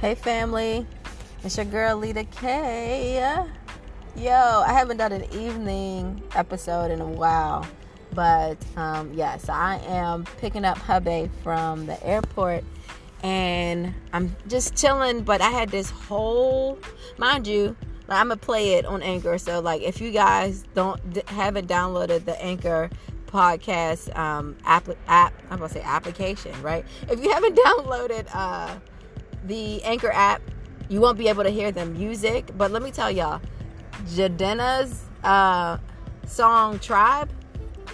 Hey family, it's your girl Lita K. Yo, I haven't done an evening episode in a while, but um, yes, I am picking up Hubby from the airport and I'm just chilling. But I had this whole, mind you, I'm gonna play it on Anchor. So like, if you guys don't haven't downloaded the Anchor podcast um, app, app, I'm gonna say application, right? If you haven't downloaded uh the Anchor app, you won't be able to hear the music. But let me tell y'all, Jidenna's uh, song Tribe,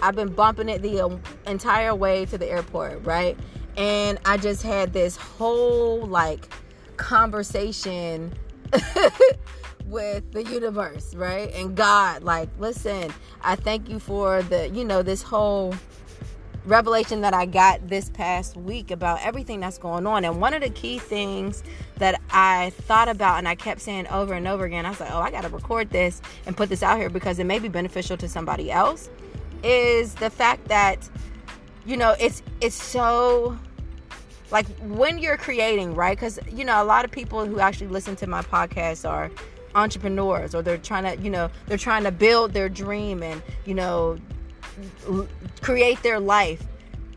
I've been bumping it the entire way to the airport, right? And I just had this whole like conversation with the universe, right? And God, like, listen, I thank you for the, you know, this whole revelation that I got this past week about everything that's going on. And one of the key things that I thought about and I kept saying over and over again, I was like, oh, I got to record this and put this out here because it may be beneficial to somebody else, is the fact that, you know, it's it's so like when you're creating, right? Because, you know, a lot of people who actually listen to my podcast are entrepreneurs or they're trying to you know they're trying to build their dream and you know create their life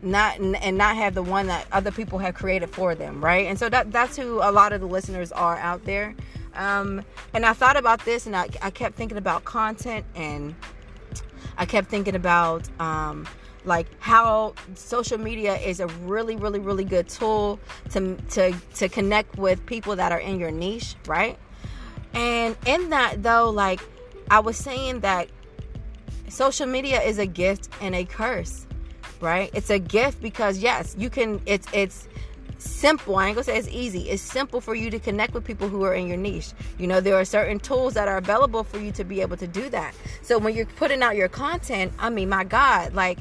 not and not have the one that other people have created for them right? And so that that's who a lot of the listeners are out there. Um, and i thought about this and I, I kept thinking about content and i kept thinking about um, like how social media is a really really really good tool to to to connect with people that are in your niche right? And in that though like i was saying that social media is a gift and a curse, right? It's a gift because yes, you can it's it's simple. I ain't gonna say it's easy. It's simple for you to connect with people who are in your niche. You know, there are certain tools that are available for you to be able to do that. So when you're putting out your content, I mean, my God, like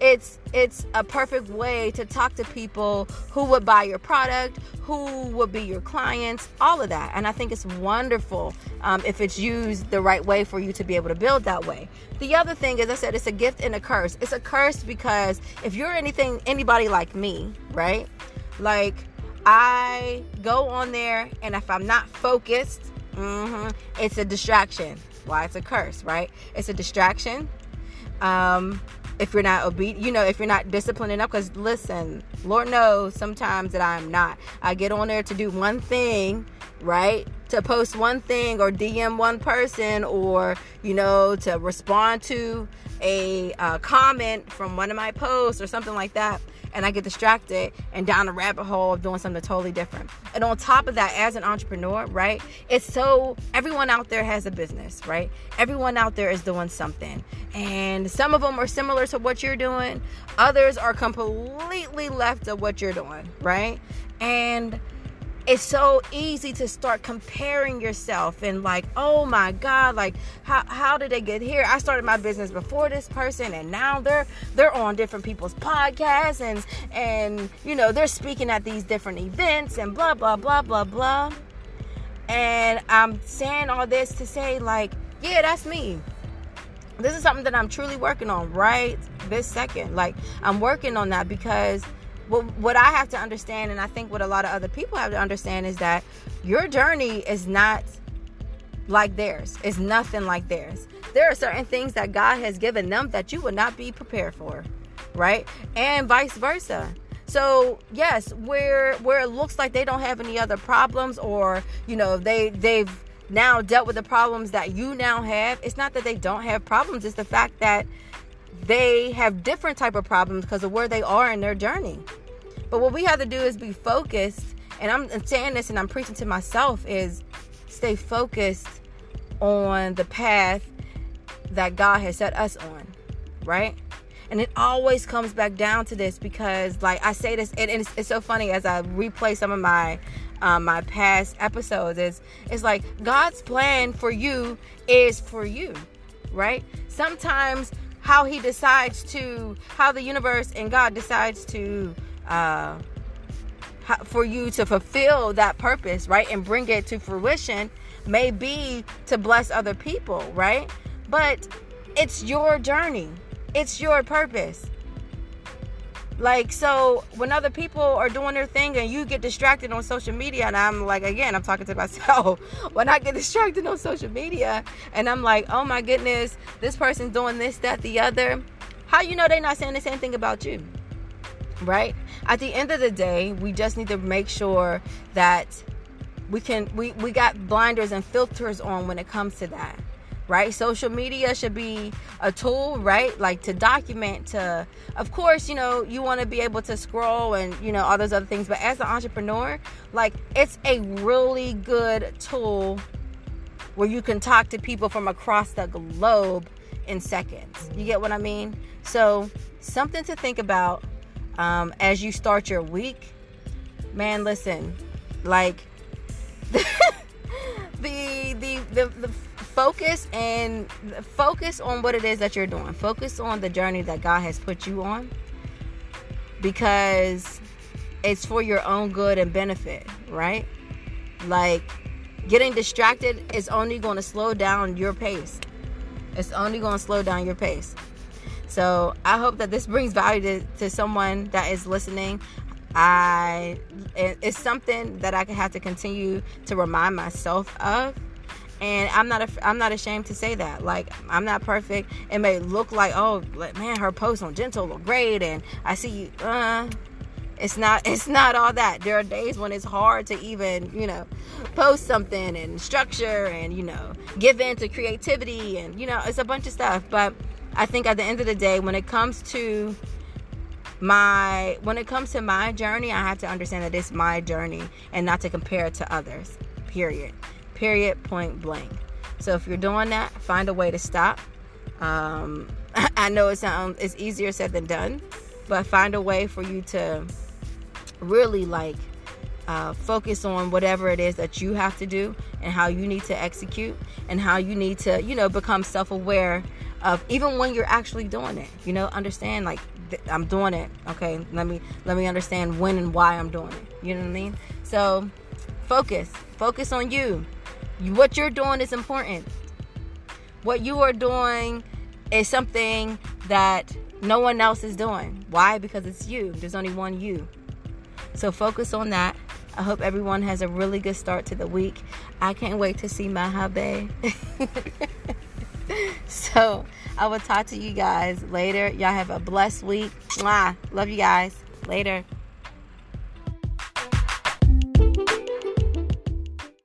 it's it's a perfect way to talk to people who would buy your product who would be your clients all of that. And i think it's wonderful um, if it's used the right way for you to be able to build that way. The other thing is i said it's a gift and a curse. It's a curse because if you're anything anybody like me right? Like i go on there and if i'm not focused mm-hmm, it's a distraction. Why? It's a curse right? It's a distraction. Um, if you're not obedient, you know, if you're not disciplined enough. Because listen, Lord knows sometimes that I'm not. I get on there to do one thing, right? To post one thing or DM one person or, you know, to respond to a uh, comment from one of my posts or something like that and I get distracted and down a rabbit hole of doing something totally different. And on top of that, as an entrepreneur, right, it's so everyone out there has a business, right? Everyone out there is doing something. And some of them are similar to what you're doing, others are completely left of what you're doing, right? And it's so easy to start comparing yourself and like oh my god like how, how did they get here? I started my business before this person and now they're they're on different people's podcasts and and you know they're speaking at these different events and blah blah blah blah blah. And i'm saying all this to say like yeah that's me. This is something that i'm truly working on right this second. Like i'm working on that because what, what I have to understand, and I think what a lot of other people have to understand, is that your journey is not like theirs. It's nothing like theirs. There are certain things that God has given them that you would not be prepared for, right? And vice versa. So yes, where where it looks like they don't have any other problems, or you know they they've now dealt with the problems that you now have. It's not that they don't have problems. It's the fact that they have different type of problems because of where they are in their journey. But what we have to do is be focused, and I'm saying this and I'm preaching to myself is stay focused on the path that God has set us on, right? And it always comes back down to this because, like I say this, and it's, it's so funny as I replay some of my um, my past episodes. Is it's like God's plan for you is for you, right? Sometimes how he decides to how the universe and god decides to uh for you to fulfill that purpose right? And bring it to fruition may be to bless other people right? But it's your journey. It's your purpose Like, so when other people are doing their thing and you get distracted on social media, and I'm like, again, I'm talking to myself. when I get distracted on social media and I'm like, oh my goodness, this person's doing this, that, the other, how you know they're not saying the same thing about you? Right? At the end of the day, we just need to make sure that we can we, we got blinders and filters on when it comes to that right? Social media should be a tool, right? Like to document, to, of course, you know, you want to be able to scroll and, you know, all those other things. But as an entrepreneur, like it's a really good tool where you can talk to people from across the globe in seconds. You get what I mean? So, something to think about um, as you start your week. Man, listen, like the the the, the focus and focus on what it is that you're doing. Focus on the journey that God has put you on because it's for your own good and benefit, right? Like getting distracted is only going to slow down your pace. It's only going to slow down your pace. So I hope that this brings value to, to someone that is listening. I it's something that I have to continue to remind myself of and I'm not a, I'm not ashamed to say that. Like I'm not perfect. It may look like oh man, her posts on Gentle look great, and I see you. Uh, it's not it's not all that. There are days when it's hard to even you know post something and structure and you know give in to creativity and you know it's a bunch of stuff. But I think at the end of the day, when it comes to my when it comes to my journey, I have to understand that it's my journey and not to compare it to others. Period period, point blank. So if you're doing that, find a way to stop. Um, I know it sounds it's easier said than done, but find a way for you to really like uh, focus on whatever it is that you have to do and how you need to execute and how you need to you know become self-aware of even when you're actually doing it you know understand like th- i'm doing it okay let me let me understand when and why i'm doing it you know what i mean so focus focus on you what you're doing is important. What you are doing is something that no one else is doing. Why? Because it's you. There's only one you. So focus on that. I hope everyone has a really good start to the week. I can't wait to see my so I will talk to you guys later. Y'all have a blessed week. Mwah. Love you guys. Later.